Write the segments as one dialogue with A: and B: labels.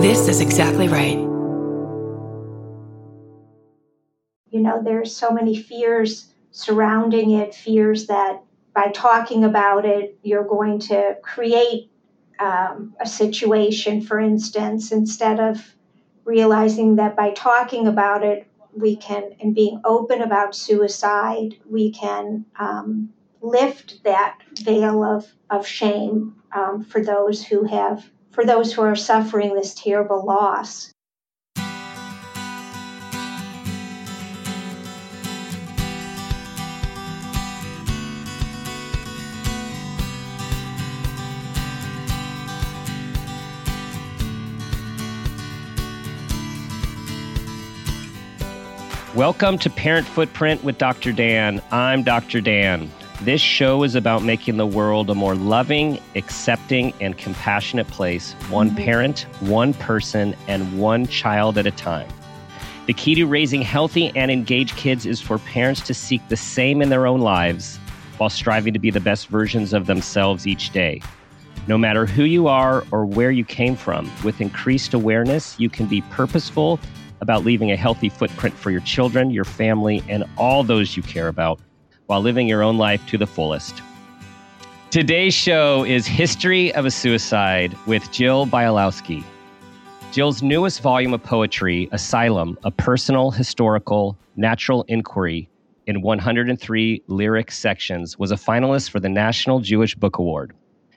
A: This is exactly right.
B: You know, there's so many fears surrounding it, fears that by talking about it, you're going to create um, a situation, for instance, instead of realizing that by talking about it, we can, and being open about suicide, we can um, lift that veil of, of shame um, for those who have, for those who are suffering this terrible loss.
C: Welcome to Parent Footprint with Dr. Dan. I'm Dr. Dan. This show is about making the world a more loving, accepting, and compassionate place, one mm-hmm. parent, one person, and one child at a time. The key to raising healthy and engaged kids is for parents to seek the same in their own lives while striving to be the best versions of themselves each day. No matter who you are or where you came from, with increased awareness, you can be purposeful about leaving a healthy footprint for your children, your family, and all those you care about while living your own life to the fullest. Today's show is History of a Suicide with Jill Bialosky. Jill's newest volume of poetry, Asylum, a personal, historical, natural inquiry in 103 lyric sections, was a finalist for the National Jewish Book Award.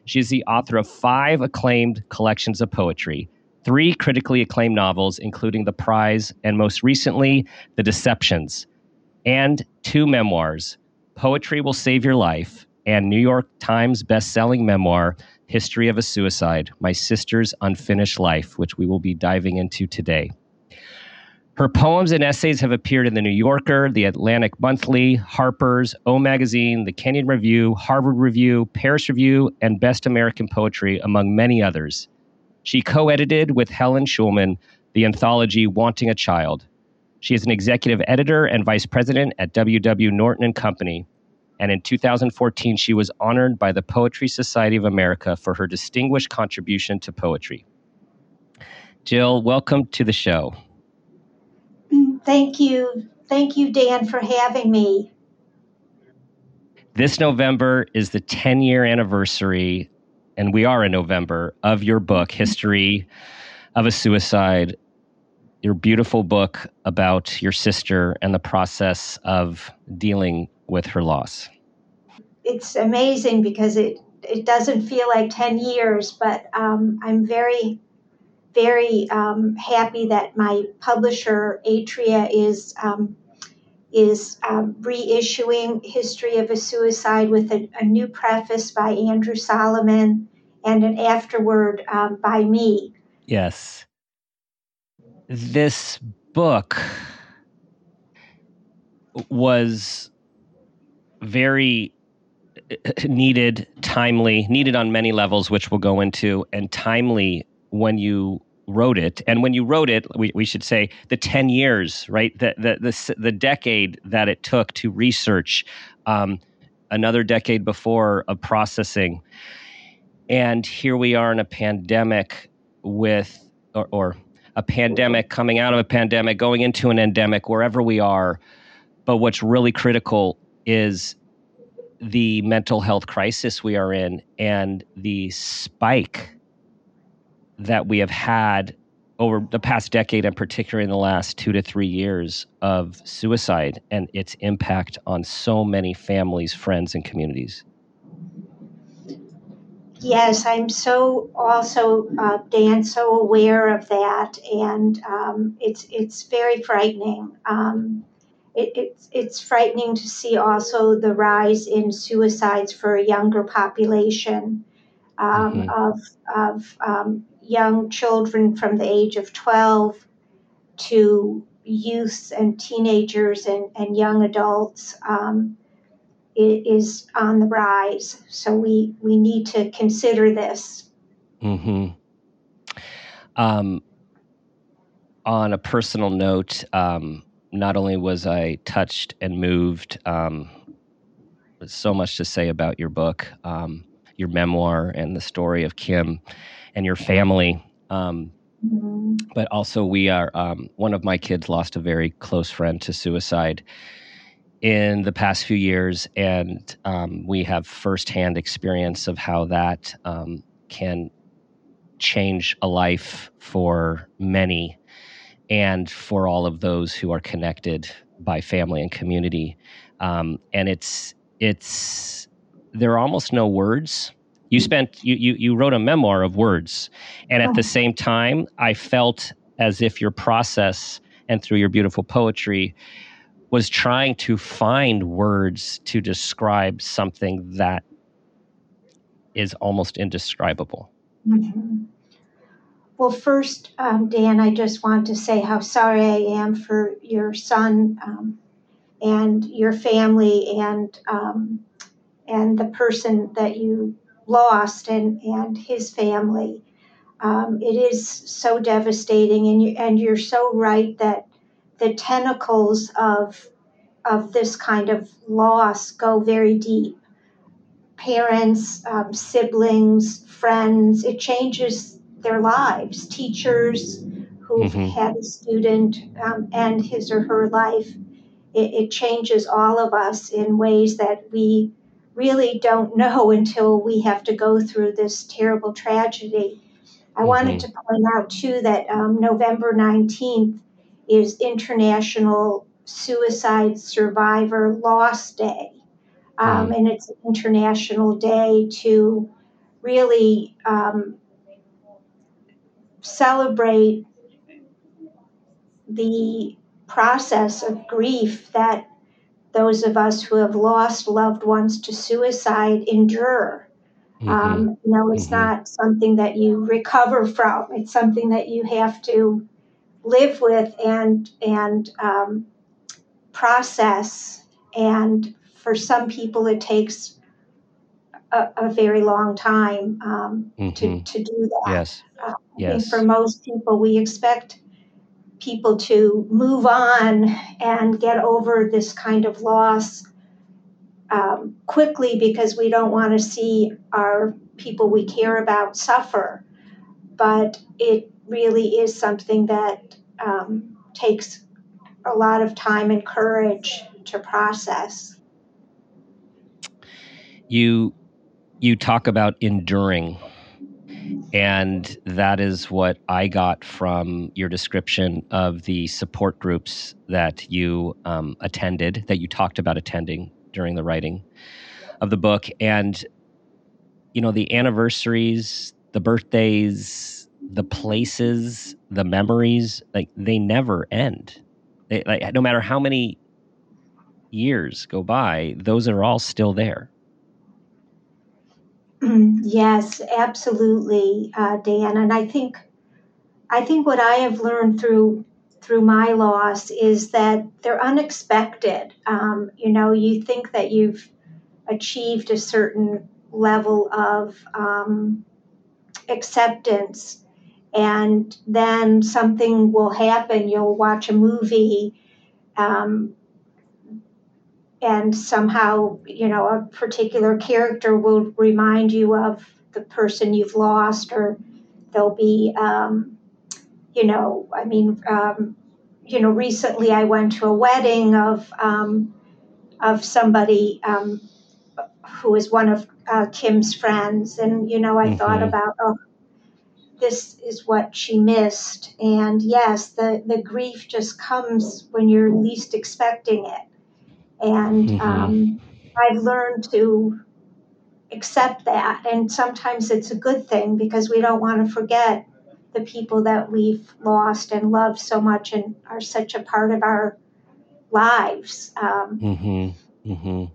C: She is the author of five acclaimed collections of poetry, three critically acclaimed novels, including The Prize and most recently, The Deceptions, and two memoirs Poetry Will Save Your Life and New York Times best-selling memoir, History of a Suicide My Sister's Unfinished Life, which we will be diving into today. Her poems and essays have appeared in The New Yorker, The Atlantic Monthly, Harper's, O Magazine, The Kenyon Review, Harvard Review, Paris Review, and Best American Poetry, among many others. She co edited with Helen Schulman the anthology Wanting a Child. She is an executive editor and vice president at W.W. Norton and Company. And in 2014, she was honored by the Poetry Society of America for her distinguished contribution to poetry. Jill, welcome to the show.
B: Thank you. Thank you, Dan, for having me.
C: This November is the 10 year anniversary and we are in November, of your book, History of a Suicide, your beautiful book about your sister and the process of dealing with her loss.
B: It's amazing because it, it doesn't feel like 10 years, but um, I'm very, very um, happy that my publisher, Atria, is. Um, is um, reissuing History of a Suicide with a, a, new preface by Andrew Solomon and an afterword um, by me.
C: Yes. This book was very uh, needed, timely, needed on many levels, which we'll go into, and timely when you wrote it. And when you wrote it we, we should say the 10 years right? The, the, the, the decade that it took to research um, another decade before of processing. And here we are in a pandemic with or, or a pandemic coming out of a pandemic going into an endemic wherever we are. But what's really critical is the mental health crisis we are in and the spike that we have had over the past decade and particularly in the last two to three years of suicide and its impact on so many families friends and communities
B: yes i'm so also uh, dan so aware of that and um, it's it's very frightening um, it, it's, it's frightening to see also the rise in suicides for a younger population um, mm-hmm. of, of um, young children from the age of 12 to youths and teenagers and, and young adults um, is on the rise. So we, we need to consider this.
C: Mm-hmm. Um, on a personal note, um, not only was I touched and moved, um, so much to say about your book, um, your memoir, and the story of Kim and your family. Um, Mm-hmm. But also, we are, um, one of my kids lost a very close friend to suicide in the past few years, and um, we have firsthand experience of how that um, can change a life for many and for all of those who are connected by family and community. Um, and it's it's there are almost no words. You spent you, you you wrote a memoir of words, and at the same time, I felt as if your process and through your beautiful poetry was trying to find words to describe something that is almost indescribable. Mm-hmm.
B: Well, first, um, Dan, I just want to say how sorry I am for your son um, and your family and um, and the person that you lost and and his family. Um, it is so devastating, and you and you're so right that the tentacles of of this kind of loss go very deep. Parents, um, siblings, friends, it changes their lives. Teachers who've mm-hmm. had a student um, end his or her life, it, it changes all of us in ways that we really don't know until we have to go through this terrible tragedy. I mm-hmm. wanted to point out, too, that um, November 19th is International Suicide Survivor Loss Day. Um, mm. And it's an international day to really um, celebrate the process of grief that those of us who have lost loved ones to suicide endure. Mm-hmm. Um, you know, it's mm-hmm. not something that you recover from. It's something that you have to live with and and um, process. And for some people, it takes a, a very long time um, mm-hmm. to, to do that.
C: Yes. Uh, yes.
B: for most people, we expect people to move on and get over this kind of loss um, quickly because we don't want to see our people we care about suffer. But it really is something that um, takes a lot of time and courage to process.
C: You you talk about enduring and that is what I got from your description of the support groups that you um, attended, that you talked about attending during the writing of the book. And, you know, the anniversaries, the birthdays, the places, the memories, like they never end. They, like, no matter how many years go by, those are all still there.
B: yes, absolutely, uh, Dan. And I think, I think what I have learned through through my loss is that they're unexpected. Um, you know, you think that you've achieved a certain level of um, acceptance, and then something will happen. You'll watch a movie. Um, and somehow you know a particular character will remind you of the person you've lost or there'll be um, you know i mean um, you know recently i went to a wedding of um, of somebody um, who was one of uh, kim's friends and you know i mm-hmm. thought about oh this is what she missed and yes the the grief just comes when you're least expecting it and mm-hmm. um, I've learned to accept that. And sometimes it's a good thing because we don't want to forget the people that we've lost and love so much and are such a part of our lives. Um, mm-hmm. Mm-hmm.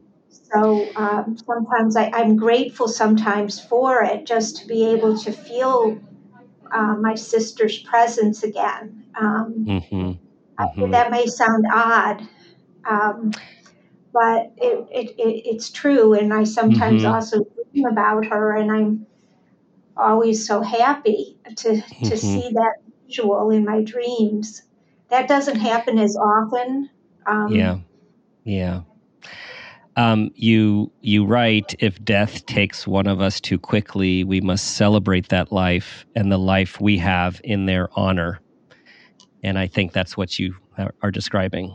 B: So um, sometimes I, am grateful sometimes for it just to be able to feel uh, my sister's presence again. Um, mm-hmm. mm-hmm. That may sound odd. Um, but it, it, it, it's true. And I sometimes mm-hmm. also dream about her, and I'm always so happy to, to mm-hmm. see that visual in my dreams. That doesn't happen as often.
C: Um, yeah. Yeah. Um, you you write, if death takes one of us too quickly, we must celebrate that life and the life we have in their honor. And I think that's what you are, describing.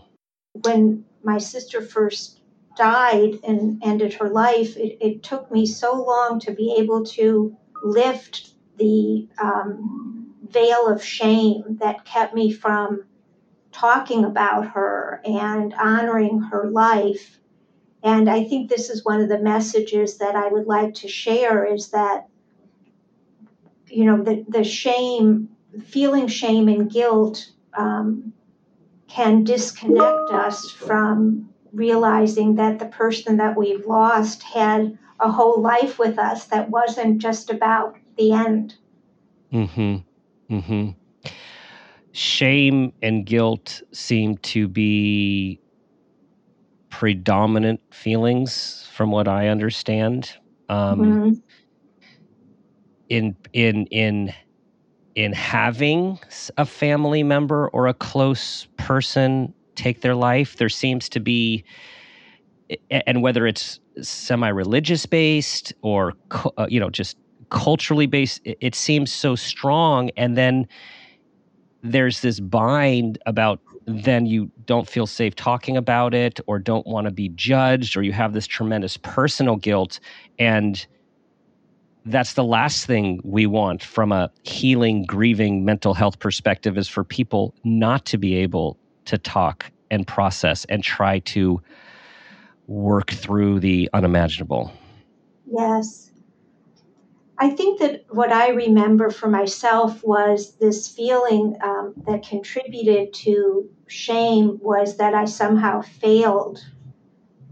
B: When my sister first died and ended her life, it, it took me so long to be able to lift the um, veil of shame that kept me from talking about her and honoring her life. And I think this is one of the messages that I would like to share is that, you know, the, the shame, feeling shame and guilt um, can disconnect us from realizing that the person that we've lost had a whole life with us that wasn't just about the end.
C: Mm-hmm. Mm-hmm. Shame and guilt seem to be predominant feelings, from what I understand. Um, mm-hmm. In in in in having a family member or a close person take their life, there seems to be, and whether it's semi-religious based or uh, you know just culturally based it, it seems so strong and then there's this bind about then you don't feel safe talking about it or don't want to be judged or you have this tremendous personal guilt and that's the last thing we want from a healing grieving mental health perspective is for people not to be able to talk and process and try to work through the unimaginable.
B: Yes I think that what I remember for myself was this feeling um, that contributed to shame was that I somehow failed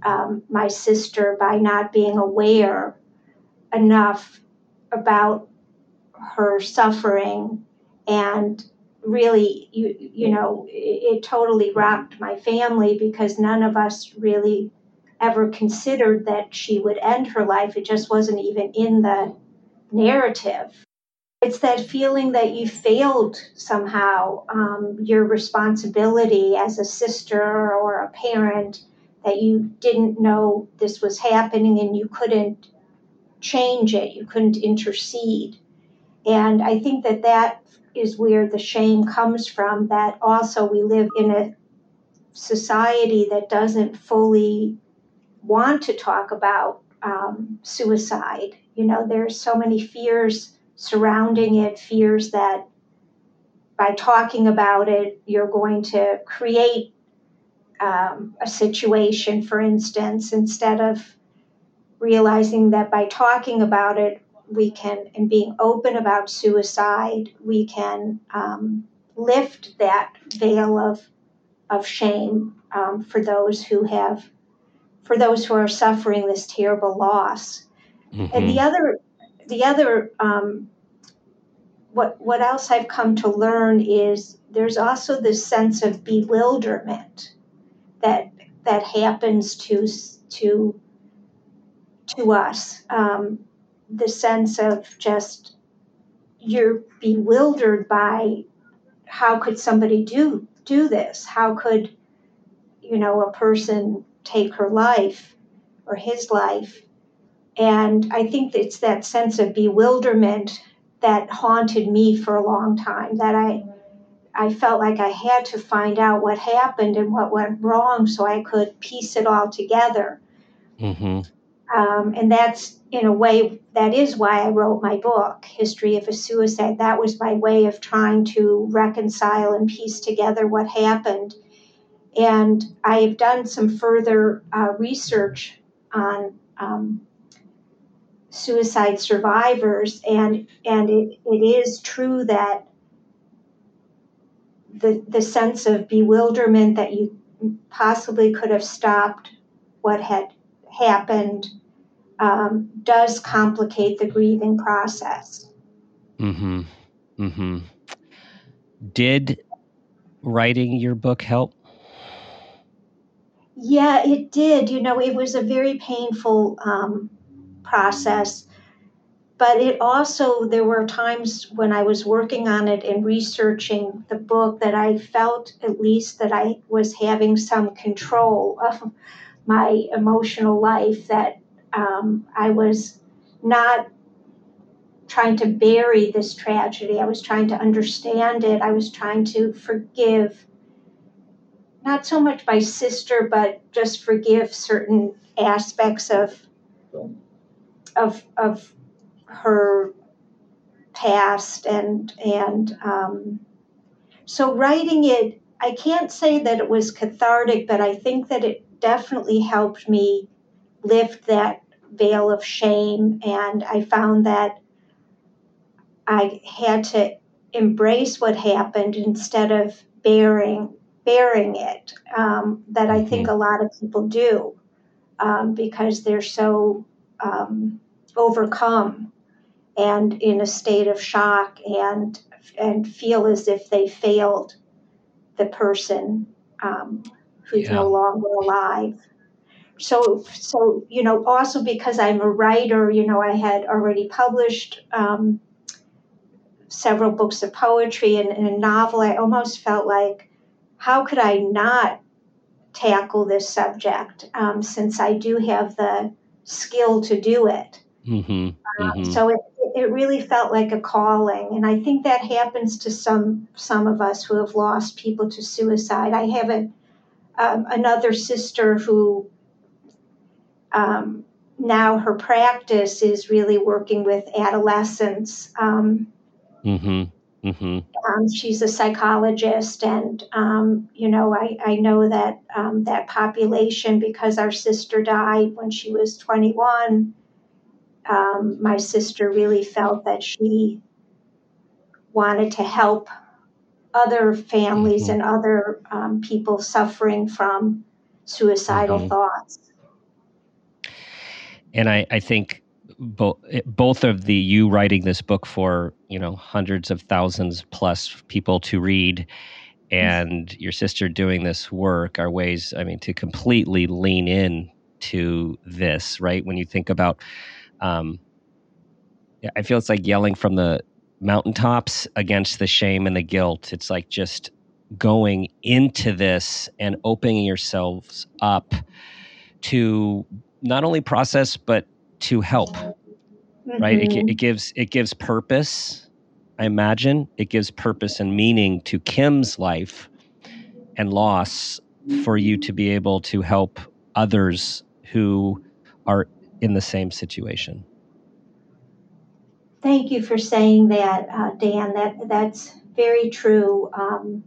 B: um, my sister by not being aware enough about her suffering and really you you know it, it totally rocked my family because none of us really ever considered that she would end her life. It just wasn't even in the narrative. It's that feeling that you failed somehow um, your responsibility as a sister or a parent, that you didn't know this was happening and you couldn't change it, you couldn't intercede. And I think that that is where the shame comes from, that also we live in a society that doesn't fully want to talk about um, suicide you know, there's so many fears surrounding it, fears that by talking about it, you're going to create um, a situation, for instance, instead of realizing that by talking about it, we can, and being open about suicide, we can um, lift that veil of, of shame um, for those who have, for those who are suffering this terrible loss. Mm-hmm. And the other, the other, um, what what else I've come to learn is there's also this sense of bewilderment that that happens to to to us. Um, the sense of just you're bewildered by how could somebody do do this? How could you know a person take her life or his life? And I think it's that sense of bewilderment that haunted me for a long time that I I felt like I had to find out what happened and what went wrong so I could piece it all together. Mm-hmm. Um, and that's, in a way, that is why I wrote my book, History of a Suicide. That was my way of trying to reconcile and piece together what happened. And I've done some further uh, research on um, suicide survivors and and it, it is true that the the sense of bewilderment that you possibly could have stopped what had happened um, does complicate the grieving process.
C: Mm-hmm. Mm-hmm. Did writing your book help?
B: Yeah, it did. You know, it was a very painful um, process. But it also, there were times when I was working on it and researching the book that I felt at least that I was having some control of, my emotional life that um, I was not trying to bury this tragedy. I was trying to understand it. I was trying to forgive not so much my sister, but just forgive certain aspects of of of her past and and um, so writing it i can't say that it was cathartic but i think that it definitely helped me lift that veil of shame and i found that i had to embrace what happened instead of bearing bearing it um, that i think mm-hmm. a lot of people do um, because they're so um, overcome and in a state of shock and and feel as if they failed the person um, who's yeah. no longer alive. So, so you know, also because I'm a writer, you know, I had already published um, several books of poetry and, and a novel. I almost felt like, how could I not tackle this subject um, since I do have the skill to do it? Mm-hmm. Uh, mm-hmm. So it, it really felt like a calling, and I think that happens to some some of us who have lost people to suicide. I have a um, another sister who um, now her practice is really working with adolescents. Um, mm-hmm. Mm-hmm. Um, she's a psychologist, and um, you know, I, I know that um, that population because our sister died when she was 21 um, my sister really felt that she wanted to help other families mm-hmm. and other um, people suffering from suicidal mm-hmm. thoughts.
C: And I, I think both both of the you writing this book for you know hundreds of thousands plus people to read and your sister doing this work are ways i mean to completely lean in to this right when you think about um, I feel it's like yelling from the mountaintops against the shame and the guilt. It's like just going into this and opening yourselves up to not only process but to help. Mm-hmm. Right? It, mm-hmm. it gives it gives purpose. I imagine it gives purpose and meaning to Kim's life and loss for you to be able to help others who are in the same situation.
B: Thank you for saying that, uh, Dan. That that's very true. Um,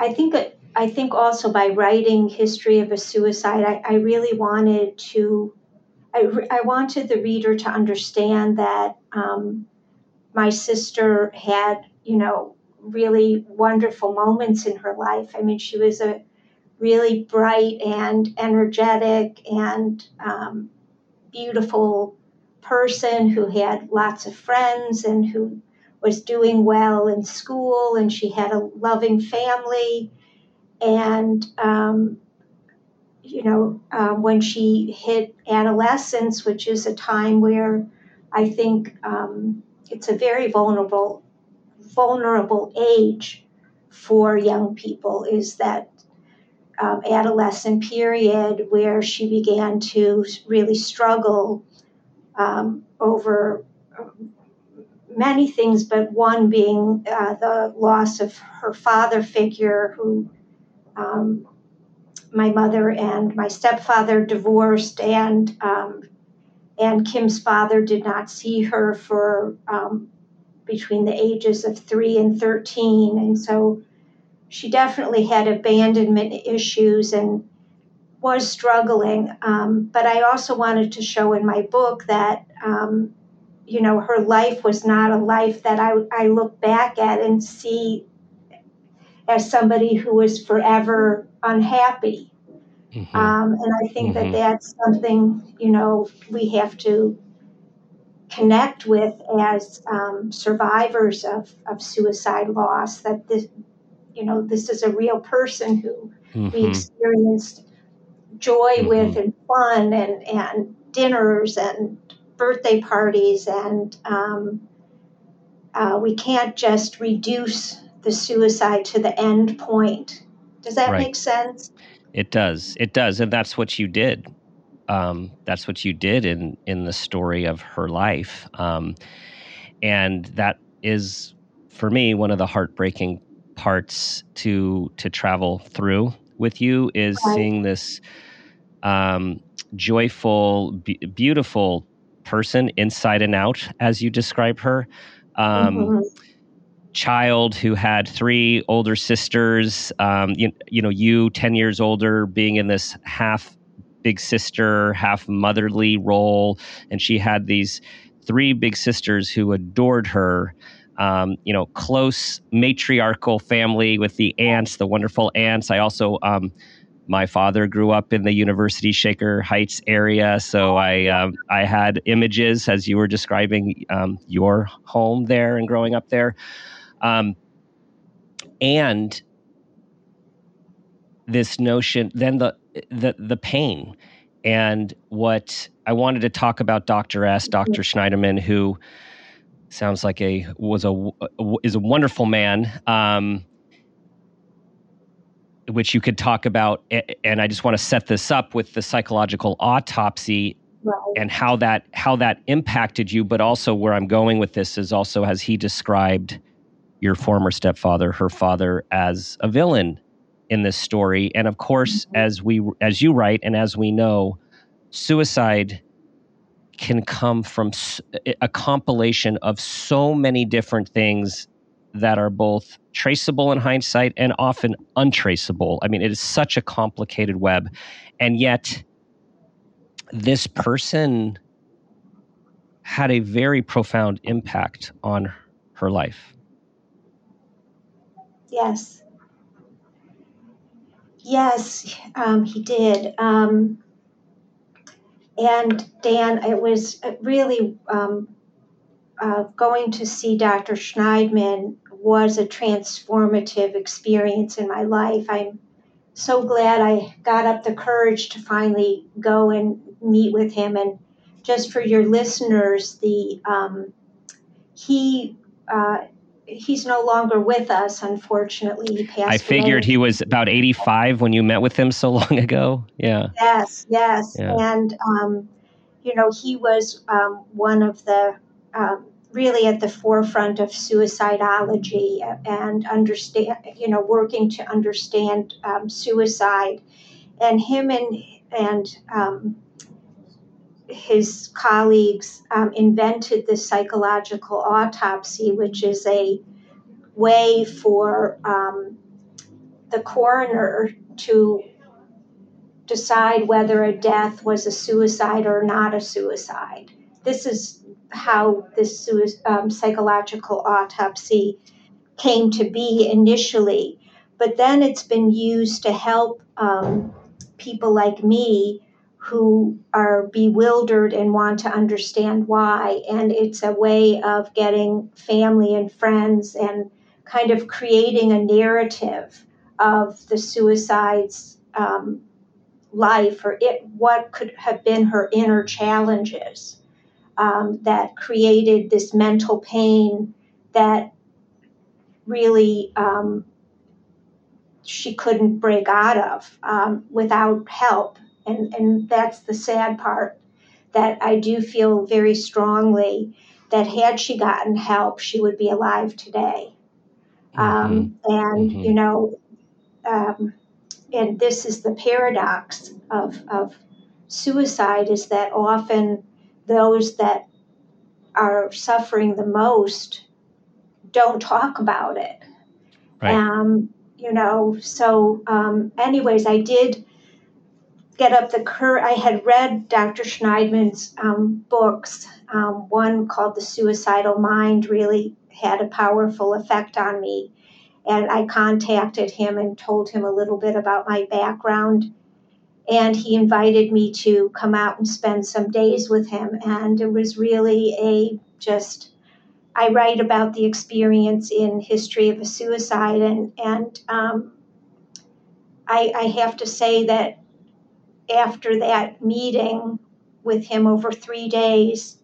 B: I think I think also by writing history of a suicide, I, I really wanted to. I, I wanted the reader to understand that um, my sister had, you know, really wonderful moments in her life. I mean, she was a really bright and energetic and um, beautiful person who had lots of friends and who was doing well in school and she had a loving family and um, you know uh, when she hit adolescence which is a time where i think um, it's a very vulnerable vulnerable age for young people is that um, adolescent period where she began to really struggle um, over many things, but one being uh, the loss of her father figure, who um, my mother and my stepfather divorced, and um, and Kim's father did not see her for um, between the ages of three and thirteen, and so she definitely had abandonment issues and was struggling. Um, but I also wanted to show in my book that, um, you know, her life was not a life that I, I look back at and see as somebody who was forever unhappy. Mm-hmm. Um, and I think mm-hmm. that that's something, you know, we have to connect with as um, survivors of, of suicide loss that this you know this is a real person who mm-hmm. we experienced joy mm-hmm. with and fun and and dinners and birthday parties and um, uh, we can't just reduce the suicide to the end point does that right. make sense
C: It does. It does, and that's what you did. Um, that's what you did in in the story of her life, um, and that is for me one of the heartbreaking parts to to travel through with you is right. seeing this um, joyful, b- beautiful person inside and out, as you describe her. Um, mm-hmm. Child who had three older sisters, um, you, you know, you 10 years older, being in this half big sister, half motherly role. And she had these three big sisters who adored her. Um, you know, close matriarchal family with the aunts, the wonderful aunts. I also um, my father grew up in the University Shaker Heights area, so I um, I had images as you were describing um, your home there and growing up there, um, and this notion. Then the the the pain, and what I wanted to talk about. Dr. S. Dr. Schneiderman, who sounds like a was a is a wonderful man. Um, which you could talk about. And I just want to set this up with the psychological autopsy right. and how that how that impacted you. But also, where I'm going with this is also as he described your former stepfather, her father, as a villain in this story. And of course, mm-hmm. as we as you write and as we know, suicide can come from a compilation of so many different things that are both traceable in hindsight and often untraceable. I mean, it is such a complicated web. And yet, this person had a very profound impact on her life.
B: Yes. Yes, um, he did. Um, and Dan, it was really um, uh, going to see Dr. Shneidman was a transformative experience in my life. I'm so glad I got up the courage to finally go and meet with him. And just for your listeners, the um, he uh, he's no longer with us. Unfortunately, he passed.
C: I figured away. he was about eighty-five when you met with him so long ago. Yeah.
B: Yes. Yes. Yeah. And um, you know, he was um, one of the um, really at the forefront of suicidology and understand, you know, working to understand um, suicide. And him and and um, his colleagues um, invented the psychological autopsy, which is a way for um, the coroner to decide whether a death was a suicide or not a suicide. This is how this um, psychological autopsy came to be initially, but then it's been used to help um, people like me who are bewildered and want to understand why. And it's a way of getting family and friends and kind of creating a narrative of the suicide's um, life or it what could have been her inner challenges um, that created this mental pain that really um, she couldn't break out of um, without help. And, and that's the sad part that I do feel very strongly that had she gotten help, she would be alive today. Um, mm-hmm. and, mm-hmm. you know, um, and this is the paradox of, of suicide is that often those that are suffering the most don't talk about it. Right. Um, you know, so, um, anyways, I did get up the cur. I had read Dr. Shneidman's um, books. Um, one called The Suicidal Mind really had a powerful effect on me. And I contacted him and told him a little bit about my background and he invited me to come out and spend some days with him and it was really a just i write about the experience in history of a suicide and and um, I, I have to say that after that meeting with him over three days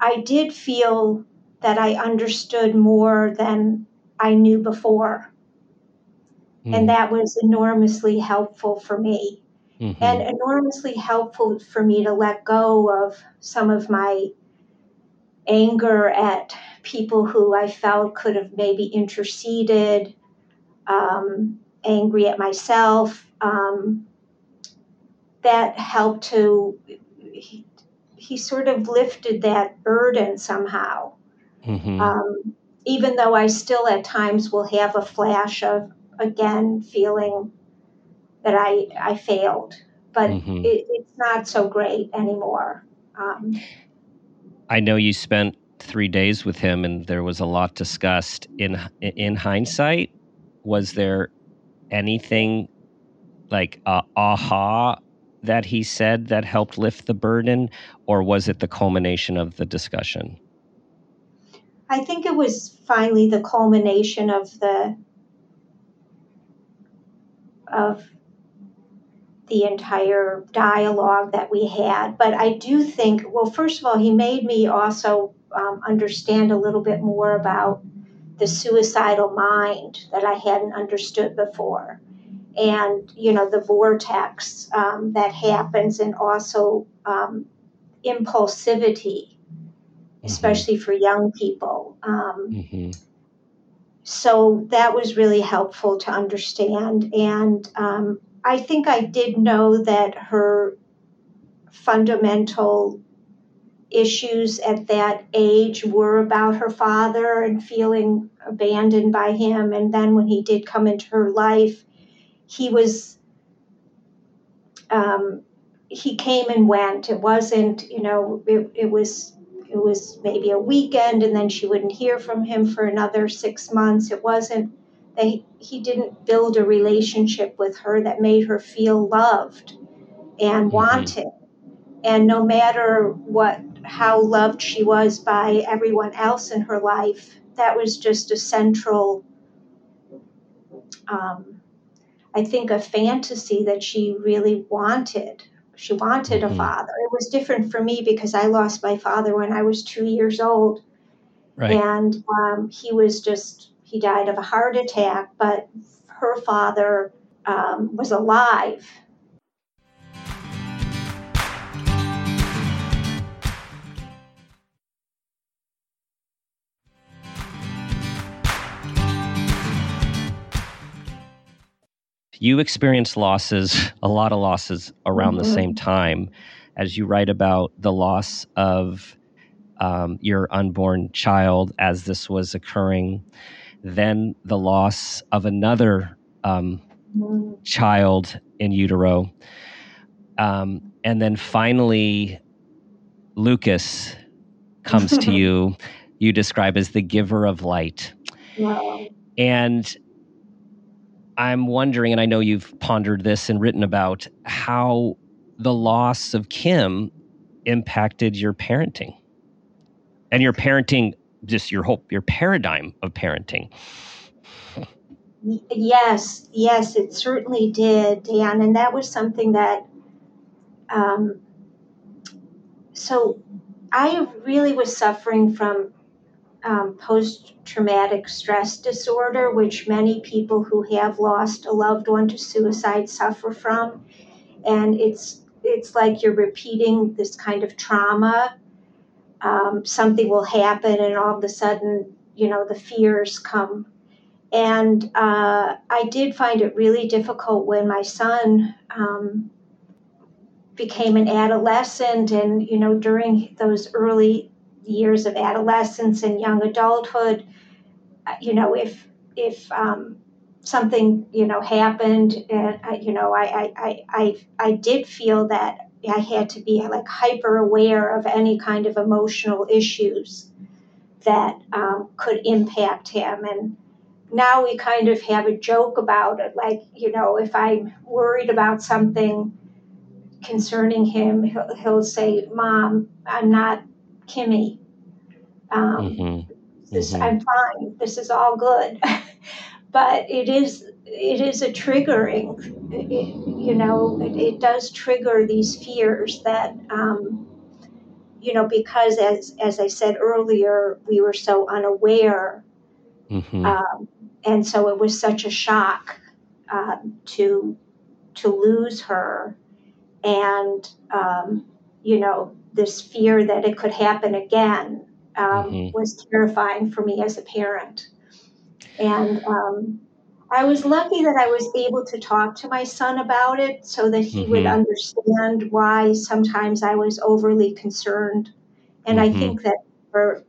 B: i did feel that i understood more than i knew before Mm. And that was enormously helpful for me. Mm-hmm. And enormously helpful for me to let go of some of my anger at people who I felt could have maybe interceded, um, angry at myself. Um, that helped to, he, he, sort of lifted that burden somehow. Mm-hmm. Um, even though I still at times will have a flash of, again, feeling that I, I failed, but mm-hmm. it, it's not so great anymore. Um,
C: I know you spent three days with him, and there was a lot discussed. In in hindsight, was there anything like uh, aha that he said that helped lift the burden, or was it the culmination of the discussion?
B: I think it was finally the culmination of the of the entire dialogue that we had. But I do think, well, first of all, he made me also um, understand a little bit more about the suicidal mind that I hadn't understood before. And, you know, the vortex um, that happens, and also um, impulsivity, mm-hmm. especially for young people. Um, mm-hmm. So that was really helpful to understand. And um, I think I did know that her fundamental issues at that age were about her father and feeling abandoned by him. And then when he did come into her life, he was, um, he came and went. It wasn't, you know, it, it was. It was maybe a weekend, and then she wouldn't hear from him for another six months. It wasn't they, he didn't build a relationship with her that made her feel loved and mm-hmm. wanted. And no matter what, how loved she was by everyone else in her life, that was just a central, um, I think, a fantasy that she really wanted. She wanted mm-hmm. a father. It was different for me because I lost my father when I was two years old. Right. And um, he was just he died of a heart attack, but her father um, was alive.
C: You experience losses, a lot of losses around mm-hmm. the same time as you write about the loss of um, your unborn child as this was occurring then the loss of another um, child in utero. Um, and then finally, Lucas comes to you, you describe as the giver of light. Wow. And I'm wondering, and I know you've pondered this and written about how the loss of Kim impacted your parenting and your parenting just your hope, your paradigm of parenting.
B: Yes, yes, it certainly did, Dan. And that was something that, um, so I really was suffering from um, post traumatic stress disorder, which many people who have lost a loved one to suicide suffer from. And it's it's like you're repeating this kind of trauma um, something will happen and all of a sudden, you know, the fears come. And uh, I did find it really difficult when my son um, became an adolescent and, you know, during those early years of adolescence and young adulthood, uh, you know, if, if, um, something you know happened and I, you know I, I i i did feel that I had to be like hyper aware of any kind of emotional issues that um, could impact him. And now we kind of have a joke about it. Like, you know, if I'm worried about something concerning him, he'll, he'll say, Mom, I'm not Kimmy. Um, mm-hmm. This, mm-hmm. I'm fine. This is all good. but it is it is a triggering, it, you know, it, it, does trigger these fears that, um, you know, because as, as I said earlier, we were so unaware. Mm-hmm. Um, and so it was such a shock uh, to to lose her, and um, you know this fear that it could happen again um, mm-hmm. was terrifying for me as a parent. And um, I was lucky that I was able to talk to my son about it so that he mm-hmm. would understand why sometimes I was overly concerned. And mm-hmm. I think that for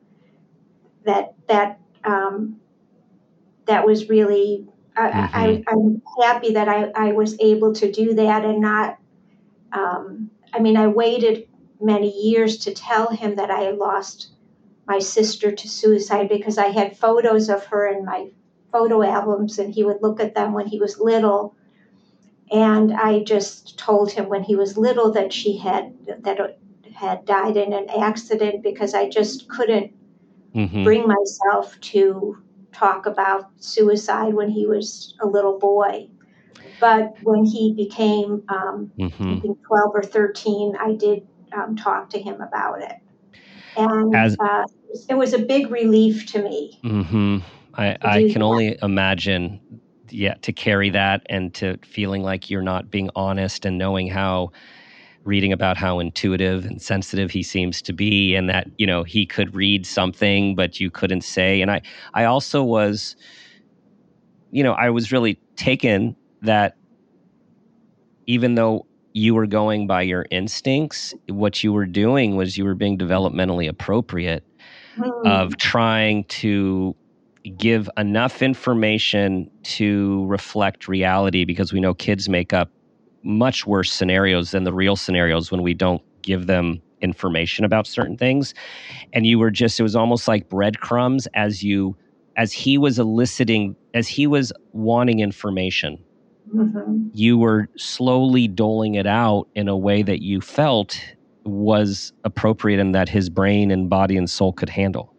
B: that that um, that was really I, am mm-hmm. happy that I, I was able to do that and not. Um, I mean, I waited many years to tell him that I had lost my sister to suicide because I had photos of her in my photo albums and he would look at them when he was little. And I just told him when he was little that she had that had died in an accident because I just couldn't mm-hmm. bring myself to talk about suicide when he was a little boy. But when he became, um, mm-hmm. I think, 12 or 13, I did um, talk to him about it. And As, uh, it was a big relief to me.
C: Mm-hmm. I, I can that. only imagine, yeah, to carry that and to feeling like you're not being honest and knowing how reading about how intuitive and sensitive he seems to be and that you know he could read something but you couldn't say and i i also was you know i was really taken that even though you were going by your instincts what you were doing was you were being developmentally appropriate mm. of trying to give enough information to reflect reality because we know kids make up much worse scenarios than the real scenarios when we don't give them information about certain things and you were just it was almost like breadcrumbs as you as he was eliciting as he was wanting information mm-hmm. you were slowly doling it out in a way that you felt was appropriate and that his brain and body and soul could handle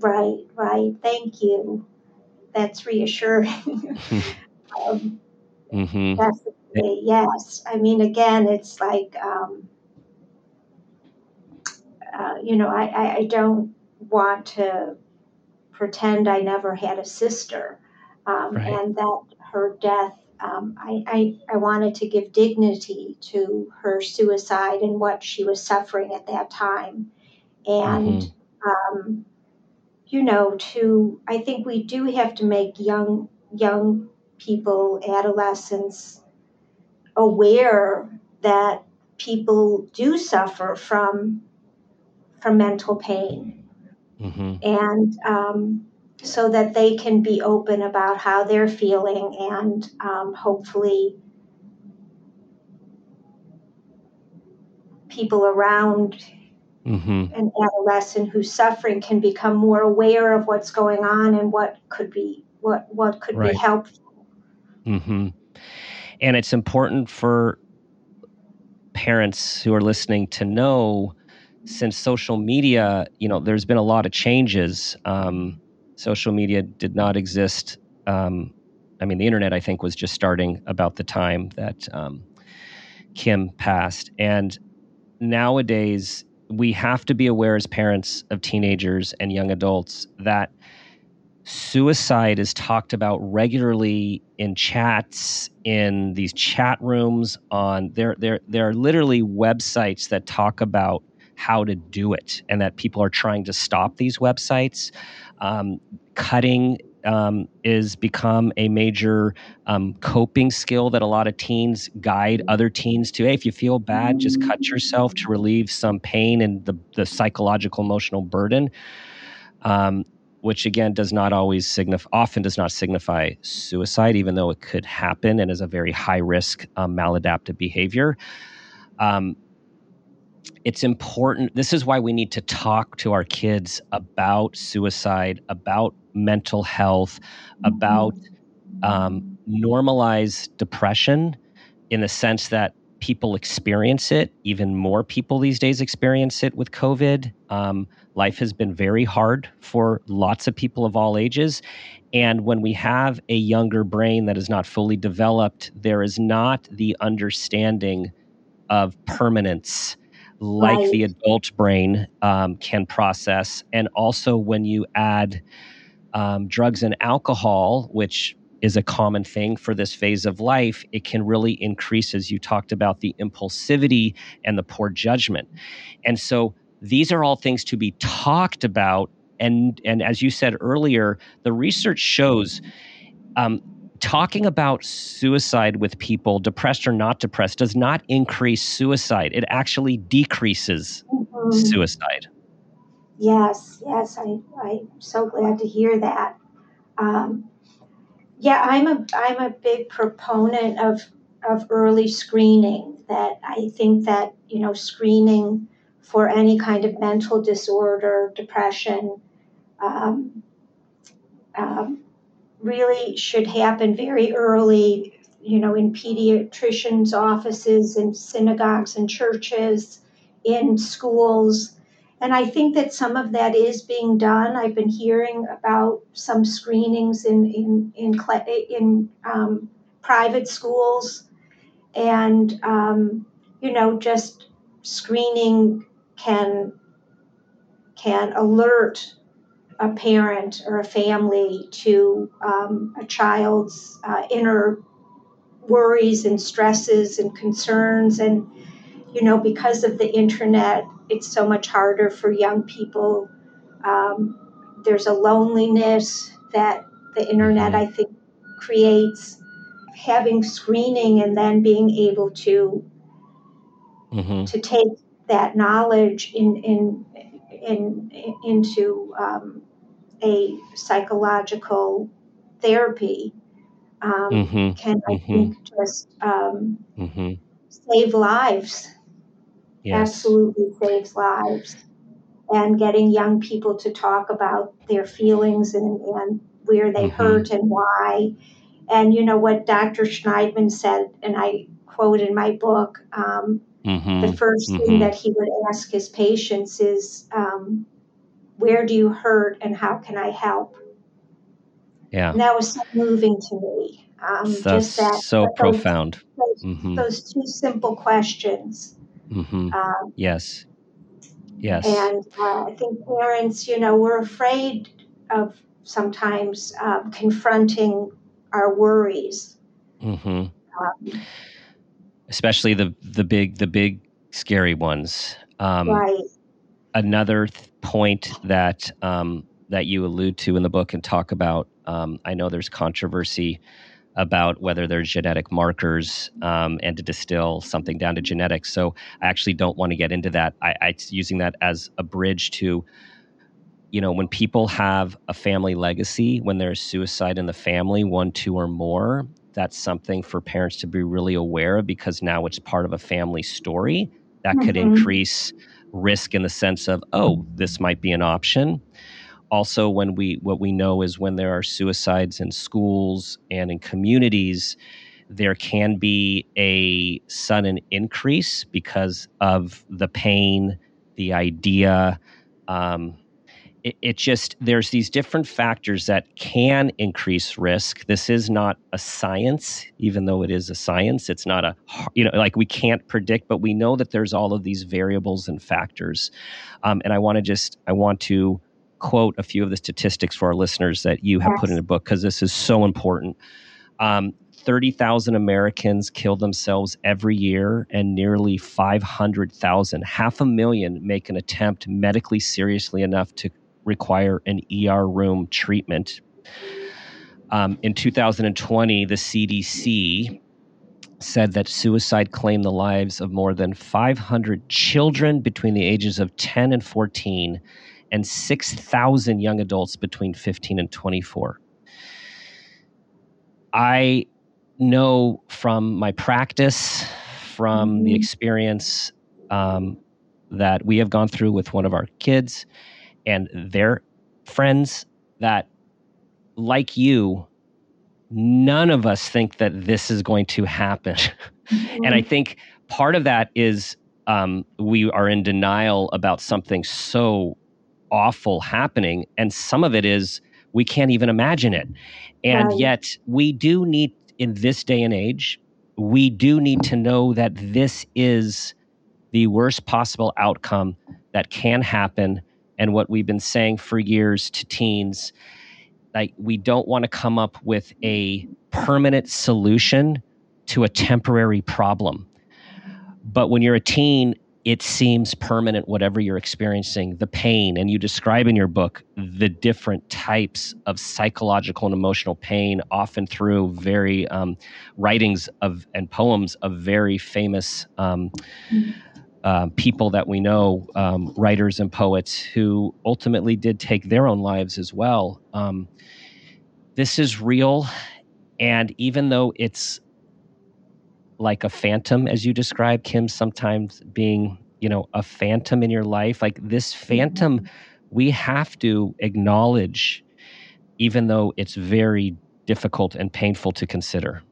B: right right thank you that's reassuring um, mm-hmm. yes. I mean, again, it's like, um, uh, you know, I, I, I, don't want to pretend I never had a sister, um, right. and that her death. Um, I, I, I wanted to give dignity to her suicide and what she was suffering at that time. And, mm-hmm. um, you know, to, I think we do have to make young, young people, adolescents, aware that people do suffer from from mental pain, mm-hmm. and um, so that they can be open about how they're feeling, and um, hopefully, people around mm-hmm. an adolescent who's suffering can become more aware of what's going on and what could be what what could right. be helpful.
C: Mm-hmm. And it's important for parents who are listening to know since social media, you know, there's been a lot of changes. Um, social media did not exist. Um, I mean, the internet, I think, was just starting about the time that um, Kim passed. And nowadays, we have to be aware as parents of teenagers and young adults that suicide is talked about regularly in chats in these chat rooms on there there there are literally websites that talk about how to do it and that people are trying to stop these websites um, cutting um, is become a major um, coping skill that a lot of teens guide other teens to. Hey, if you feel bad, just cut yourself to relieve some pain and the, the psychological emotional burden. Um, which again does not always signify, often does not signify suicide, even though it could happen and is a very high risk um, maladaptive behavior. Um, it's important. This is why we need to talk to our kids about suicide, about mental health, mm-hmm. about um, normalize depression in the sense that people experience it. Even more people these days experience it with COVID. Um, Life has been very hard for lots of people of all ages. And when we have a younger brain that is not fully developed, there is not the understanding of permanence like right. the adult brain um, can process. And also, when you add um, drugs and alcohol, which is a common thing for this phase of life, it can really increase, as you talked about, the impulsivity and the poor judgment. And so these are all things to be talked about. And, and as you said earlier, the research shows um, talking about suicide with people, depressed or not depressed, does not increase suicide. It actually decreases mm-hmm. suicide.
B: Yes, yes, I, I'm so glad to hear that. Um, yeah, I'm a I'm a big proponent of of early screening. That I think that you know screening for any kind of mental disorder, depression, um, um, really should happen very early. You know, in pediatricians' offices, in synagogues and churches, in schools and I think that some of that is being done. I've been hearing about some screenings in in in, in um, private schools, and um, you know, just screening can can alert a parent or a family to um, a child's uh, inner worries and stresses and concerns and you know because of the internet it's so much harder for young people. Um, there's a loneliness that the internet, I think, creates. Having screening and then being able to mm-hmm. to take that knowledge in in in, in into um, a psychological therapy um, mm-hmm. can I mm-hmm. think just um, mm-hmm. save lives yes. absolutely saves lives. And getting young people to talk about their feelings and, and where they mm-hmm. hurt and why. And you know what Dr. Shneidman said, and I quote in my book um, mm-hmm. the 1st mm-hmm. thing that he would ask his patients is, um, Where do you hurt and how can I help?
C: Yeah.
B: And that was so moving to me.
C: Um, That's just that, so profound.
B: Those, mm-hmm. those, two simple questions.
C: Mm-hmm. Um, yes. Yes.
B: And uh, I think parents, you know, we're afraid of sometimes uh, confronting our worries.
C: Mm-hmm. Um, Especially the the big the big scary ones.
B: Um, right.
C: Another th- point that um, that you allude to in the book and talk about. Um, I know there's controversy about whether there's genetic markers um, and to distill something down to genetics. So I actually don't want to get into that. I, I using that as a bridge to, you know, when people have a family legacy, when there's suicide in the family, one, two, or more, that's something for parents to be really aware of because now it's part of a family story that mm-hmm. could increase risk in the sense of, oh, this might be an option. Also when we what we know is when there are suicides in schools and in communities there can be a sudden increase because of the pain the idea um, it, it, just there's these different factors that can increase risk this is not a science even though it is a science it's not a you know like we can't predict but we know that there's all of these variables and factors um, and i want to just i want to quote a few of the statistics for our listeners that you have yes. put in a book because this is so important. Um, 30,000 Americans kill themselves every year, and nearly 500,000, half a million, make an attempt medically seriously enough to require an ER room treatment. Um, in 2020, the CDC said that suicide claimed the lives of more than 500 children between the ages of 10 and 14 and 6,000 young adults between 15 and 24. I know from my practice, from mm-hmm. the experience um, that we have gone through with one of our kids and their friends, that like you, none of us think that this is going to happen. Mm-hmm. and I think part of that is um, we are in denial about something so awful happening. And some of it is we can't even imagine it. And right. yet, we do need, in this day and age, we do need to know that this is the worst possible outcome that can happen. And what we've been saying for years to teens like we don't want to come up with a permanent solution to a temporary problem. But when you're a teen, it seems permanent, whatever you're experiencing, the pain. And you describe in your book the different types of psychological and emotional pain, often through very um, writings of and poems of very famous um, uh, people that we know, um, writers and poets who ultimately did take their own lives as well. Um, this is real. And even though it's like a phantom, as you describe, Kim, sometimes being, you know, a phantom in your life, like this phantom, mm-hmm. we have to acknowledge, even though it's very difficult and painful to consider.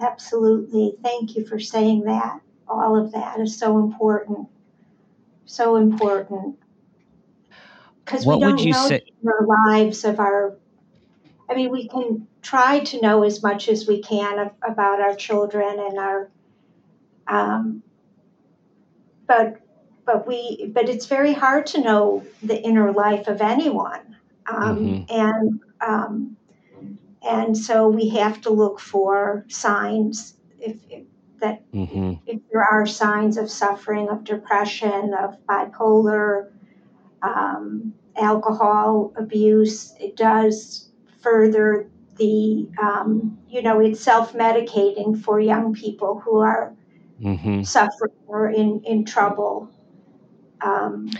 B: Absolutely. Thank you for saying that. All of that is so important. So important. Because we don't know say- the lives of our I mean, we can try to know as much as we can of, about our children and our, um, but but we but it's very hard to know the inner life of anyone, um, mm-hmm. and um, and so we have to look for signs if, if that mm-hmm. if there are signs of suffering, of depression, of bipolar, um, alcohol abuse. It does further the, um, you know, it's self medicating for young people who are mm-hmm. suffering or in, in trouble. Um,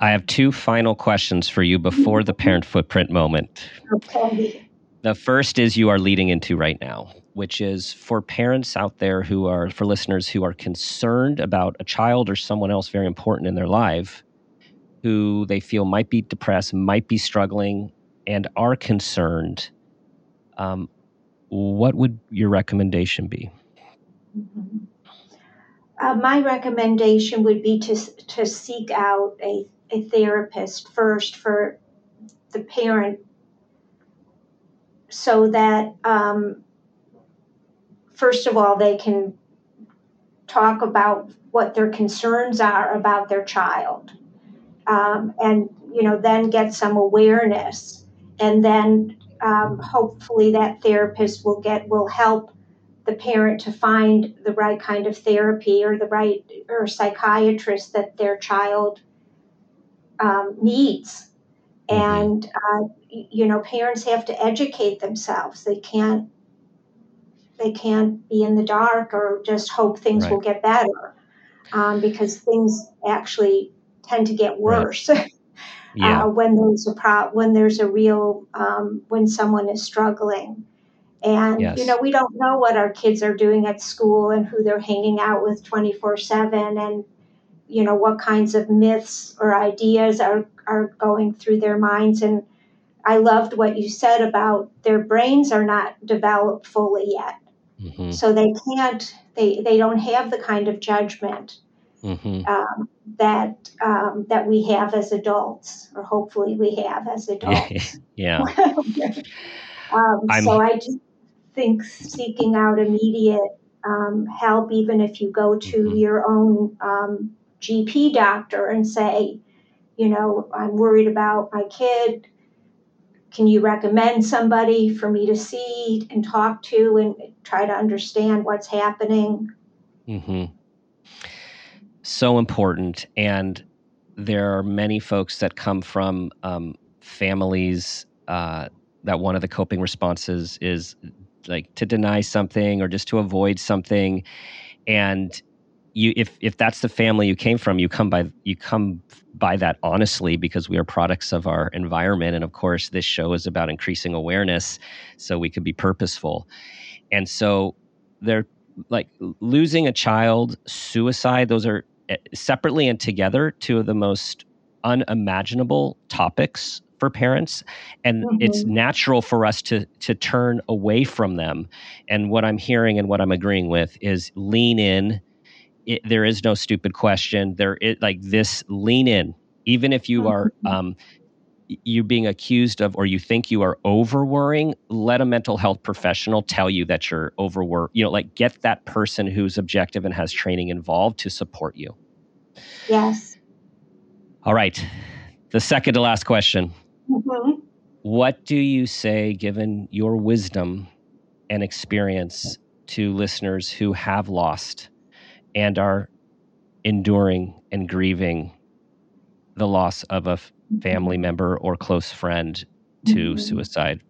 C: I have two final questions for you before the parent footprint moment.
B: Okay.
C: The first is you are leading into right now, which is for parents out there who are, for listeners who are concerned about a child or someone else very important in their life who they feel might be depressed, might be struggling, and are concerned, um, what would your recommendation be?
B: Mm-hmm. Uh, my recommendation would be to, to seek out a, a therapist first for the parent so that, um, first of all, they can talk about what their concerns are about their child um, and you know then get some awareness. And then um, hopefully that therapist will get will help the parent to find the right kind of therapy or the right or psychiatrist that their child um, needs. Mm-hmm. and uh, you know parents have to educate themselves. They can't they can't be in the dark or just hope things right. will get better um, because things actually tend to get worse. Right. Yeah. uh, when there's a pro- when there's a real um, when someone is struggling, and yes. you know we don't know what our kids are doing at school and who they're hanging out with twenty four seven, and you know what kinds of myths or ideas are are going through their minds. And I loved what you said about their brains are not developed fully yet, mm-hmm. so they can't they they don't have the kind of judgment mm-hmm. um, that um, that we have as adults, or hopefully we have as adults.
C: yeah.
B: um, so I just think seeking out immediate um, help, even if you go to mm-hmm. your own um, GP doctor and say, you know, I'm worried about my kid. Can you recommend somebody for me to see and talk to and try to understand what's happening?
C: Mm-hmm so important. And there are many folks that come from um, families uh, that one of the coping responses is like to deny something or just to avoid something. And you, if if that's the family you came from, you come by you come by that honestly because we are products of our environment. And of course, this show is about increasing awareness so we could be purposeful. And so they're like losing a child, suicide, those are Eh, separately and together two of the most unimaginable topics for parents and mm-hmm. it's natural for us to to turn away from them and what i'm hearing and what i'm agreeing with is lean in it, there is no stupid question there is like this lean in even if you are mm-hmm. um, you being accused of or you think you are over worrying let a mental health professional tell you that you're over you know like get that person who's objective and has training involved to support you
B: yes
C: all right the second to last question.
B: Mm-hmm.
C: What do you say, given your wisdom and experience, to listeners who have lost and are enduring and grieving the loss of a family member or close friend to
B: Mhm.
C: suicide?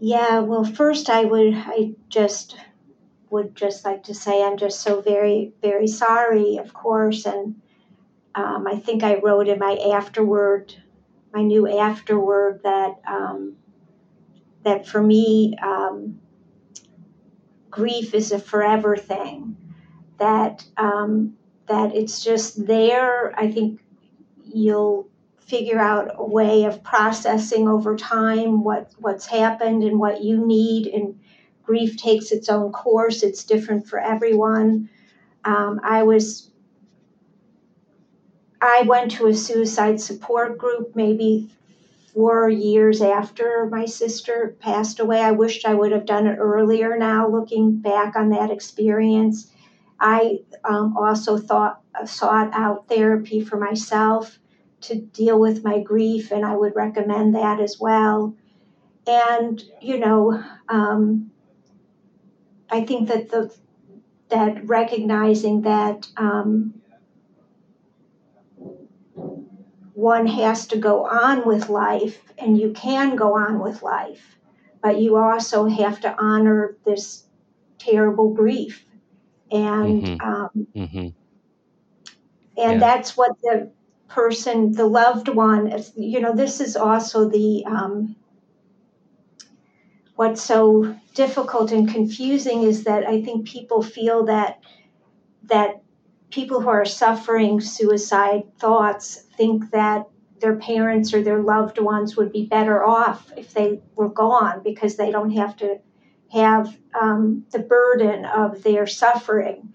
B: Yeah, well, first I would, I just would just like to say I'm just so very, very sorry, of course. And um, I think I wrote in my afterword, my new afterword, that um, that for me, um, grief is a forever thing. That um, that it's just there. I think you'll figure out a way of processing over time what what's happened and what you need and grief takes its own course it's different for everyone um, i was i went to a suicide support group maybe four years after my sister passed away i wished i would have done it earlier now looking back on that experience i um, also thought sought out therapy for myself to deal with my grief, and I would recommend that as well. And you know, um, I think that the that recognizing that um, one has to go on with life, and you can go on with life, but you also have to honor this terrible grief, and
C: Mhm.
B: um,
C: hmm
B: and
C: Yeah.
B: that's what the person, the loved one, is- you know, this is also the um, what's so difficult and confusing is that I think people feel that that people who are suffering suicide thoughts think that their parents or their loved ones would be better off if they were gone because they don't have to have um, the burden of their suffering.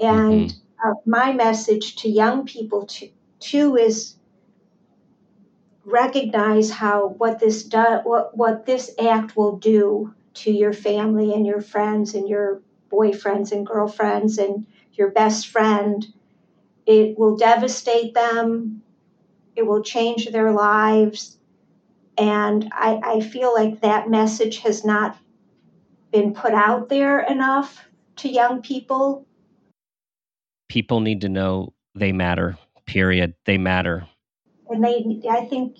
B: And uh, my message to young people to, too is recognize how what this does what, what this act will do to your family and your friends and your boyfriends and girlfriends and your best friend it will devastate them it will change their lives and I, I feel like that message has not been put out there enough to young people
C: People need to know they matter, period. They matter.
B: and they i think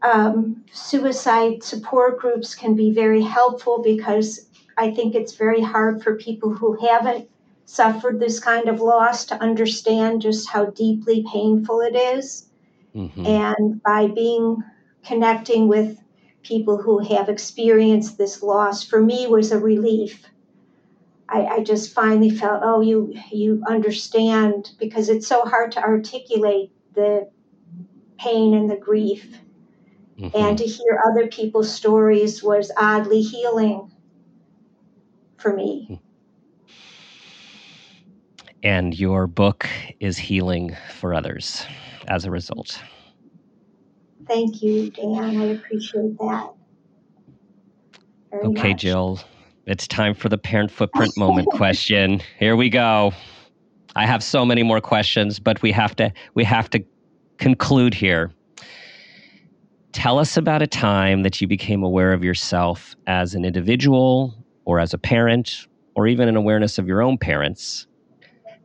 B: um, suicide support groups can be very helpful because i think it's very hard for people who haven't suffered this kind of loss to understand just how deeply painful it is.
C: Hmm
B: and by being connecting with people who have experienced this loss for me was a relief. I, I just finally felt oh you you understand because it's so hard to articulate the pain and the grief.
C: Hmm
B: and to hear other people's stories was oddly healing for me.
C: And your book is healing for others as a result.
B: Thank you, Dan. I appreciate that. Very
C: Okay,
B: much.
C: Jill, it's time for the parent footprint moment question. Here we go. I have so many more questions, but we have to we have to conclude here. Tell us about a time that you became aware of yourself as an individual or as a parent or even an awareness of your own parents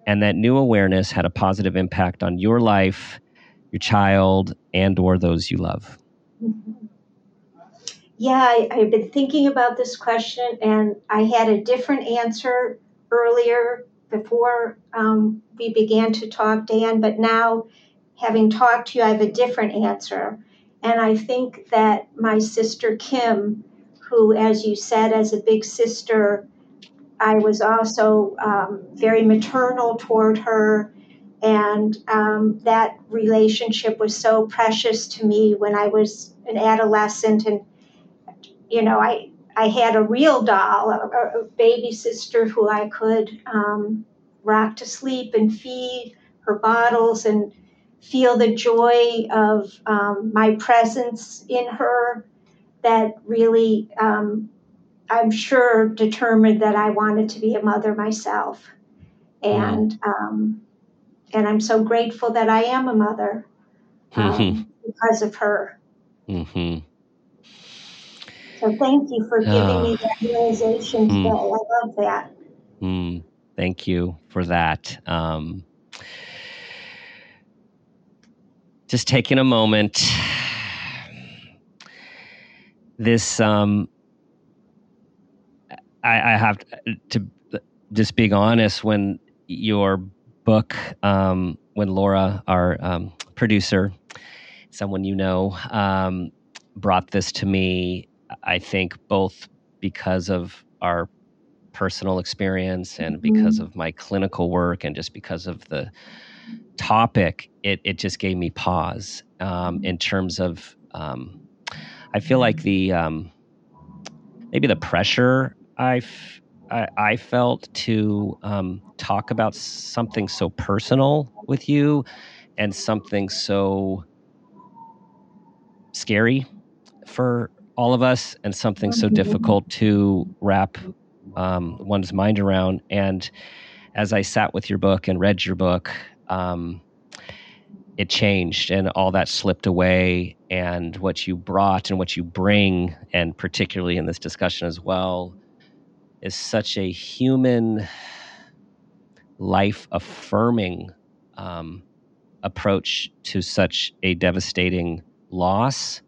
C: and that new awareness had a positive impact on your life, your child and or those you love.
B: Mhm. Yeah, I, I've been thinking about this question, and I had a different answer earlier before um, we began to talk, Dan. But now, having talked to you, I have a different answer. And I think that my sister Kim, who, as you said, as a big sister, I was also um, very maternal toward her. And um, that relationship was so precious to me when I was an adolescent and you know, I I had a real doll, a, a baby sister who I could um, rock to sleep and feed her bottles and feel the joy of um, my presence in her. That really, um, I'm sure, determined that I wanted to be a mother myself. And um, and I'm so grateful that I am a mother um, mm-hmm. because of her. Mm-hmm. So thank you for giving me that realization today. Mm, I love that.
C: Mm, thank you for that. Um, just taking a moment. This, um, I, I have to just being honest. When your book, um, when Laura, our um, producer, someone you know, um, brought this to me, I think both because of our personal experience and because mm-hmm. of my clinical work and just because of the topic, it, it just gave me pause um, in terms of, um, I feel like the, um, maybe the pressure I, I felt to um, talk about something so personal with you and something so scary for all of us and something so mm-hmm. difficult to wrap um, one's mind around. And as I sat with your book and read your book, um, it changed and all that slipped away. And what you brought and what you bring, and particularly in this discussion as well, is such a human, life affirming um, approach to such a devastating loss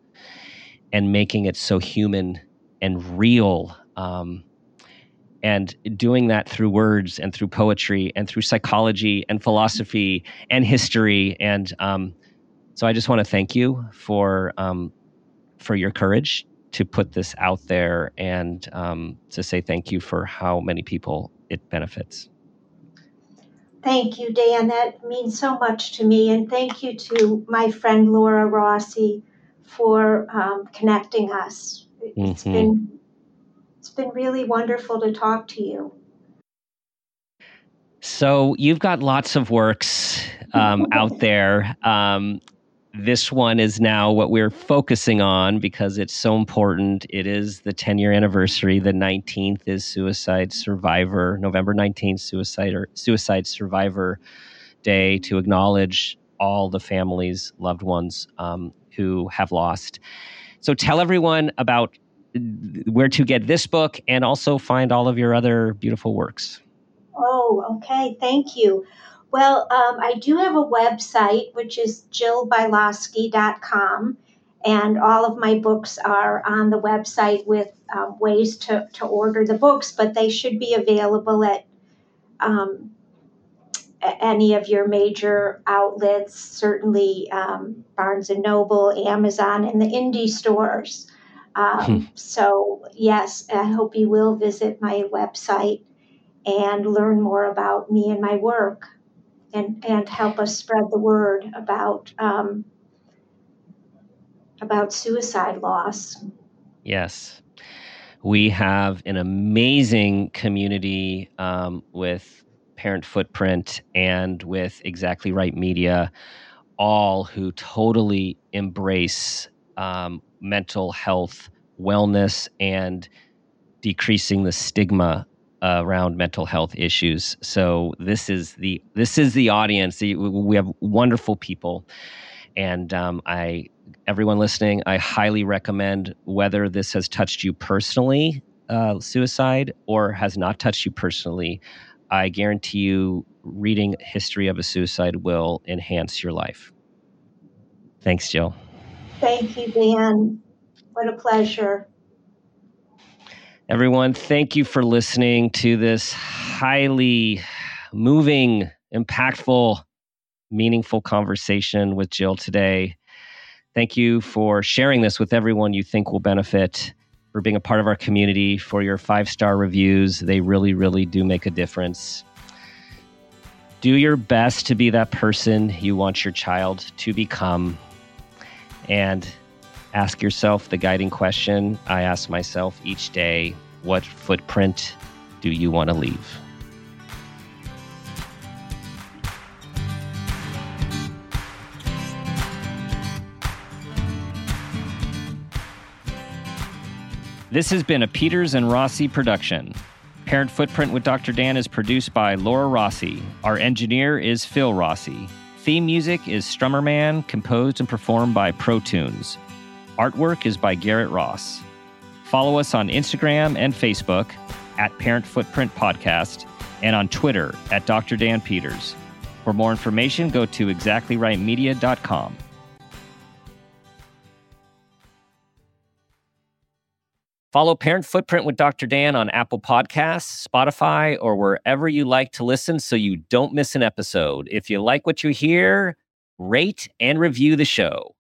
C: and making it so human and real. Um, and doing that through words and through poetry and through psychology and philosophy and history. And um, so I just want to thank you for um, for your courage to put this out there and um, to say thank you for how many people it benefits.
B: Thank you, Dan. That means so much to me. And thank you to my friend Laura Rossi for um, connecting us. It's mm-hmm. been it's been really wonderful to talk to you.
C: So you've got lots of works um, out there. Um, this one is now what we're focusing on because it's so important. It is the 10 year anniversary. The 19th is Suicide Survivor, November 19th, Suicide or Suicide Survivor Day to acknowledge all the families, loved ones um, who have lost. So tell everyone about where to get this book and also find all of your other beautiful works.
B: Oh, okay. Thank you. Well, um, I do have a website, which is jillbialosky.com, and all of my books are on the website with um, ways to, to order the books, but they should be available at um, any of your major outlets, certainly um, Barnes and Noble, Amazon, and the indie stores. Um, hmm. So, yes, I hope you will visit my website and learn more about me and my work and and help us spread the word about um, about suicide loss.
C: Yes, we have an amazing community um, with Parent Footprint and with Exactly Right Media, all who totally embrace um, mental health, wellness, and decreasing the stigma around mental health issues. So this is the this is the audience. We have wonderful people, and um, I everyone listening, I highly recommend whether this has touched you personally, uh, suicide, or has not touched you personally. I guarantee you, reading history of a suicide will enhance your life. Thanks, Jill.
B: Thank you, Dan. What a pleasure.
C: Everyone, thank you for listening to this highly moving, impactful, meaningful conversation with Jill today. Thank you for sharing this with everyone you think will benefit, for being a part of our community, for your five star reviews. They really, really do make a difference. Do your best to be that person you want your child to become. And ask yourself the guiding question I ask myself each day what footprint do you want to leave? This has been a Peters and Rossi production. Parent Footprint with Dr. Dan is produced by Laura Rossi. Our engineer is Phil Rossi. Theme music is Strummer Man, composed and performed by Pro Tunes. Artwork is by Garrett Ross. Follow us on Instagram and Facebook at Parent Footprint Podcast and on Twitter at Dr. Dan Peters. For more information, go to exactlyrightmedia.com. Follow Parent Footprint with Dr. Dan on Apple Podcasts, Spotify, or wherever you like to listen so you don't miss an episode. If you like what you hear, rate and review the show.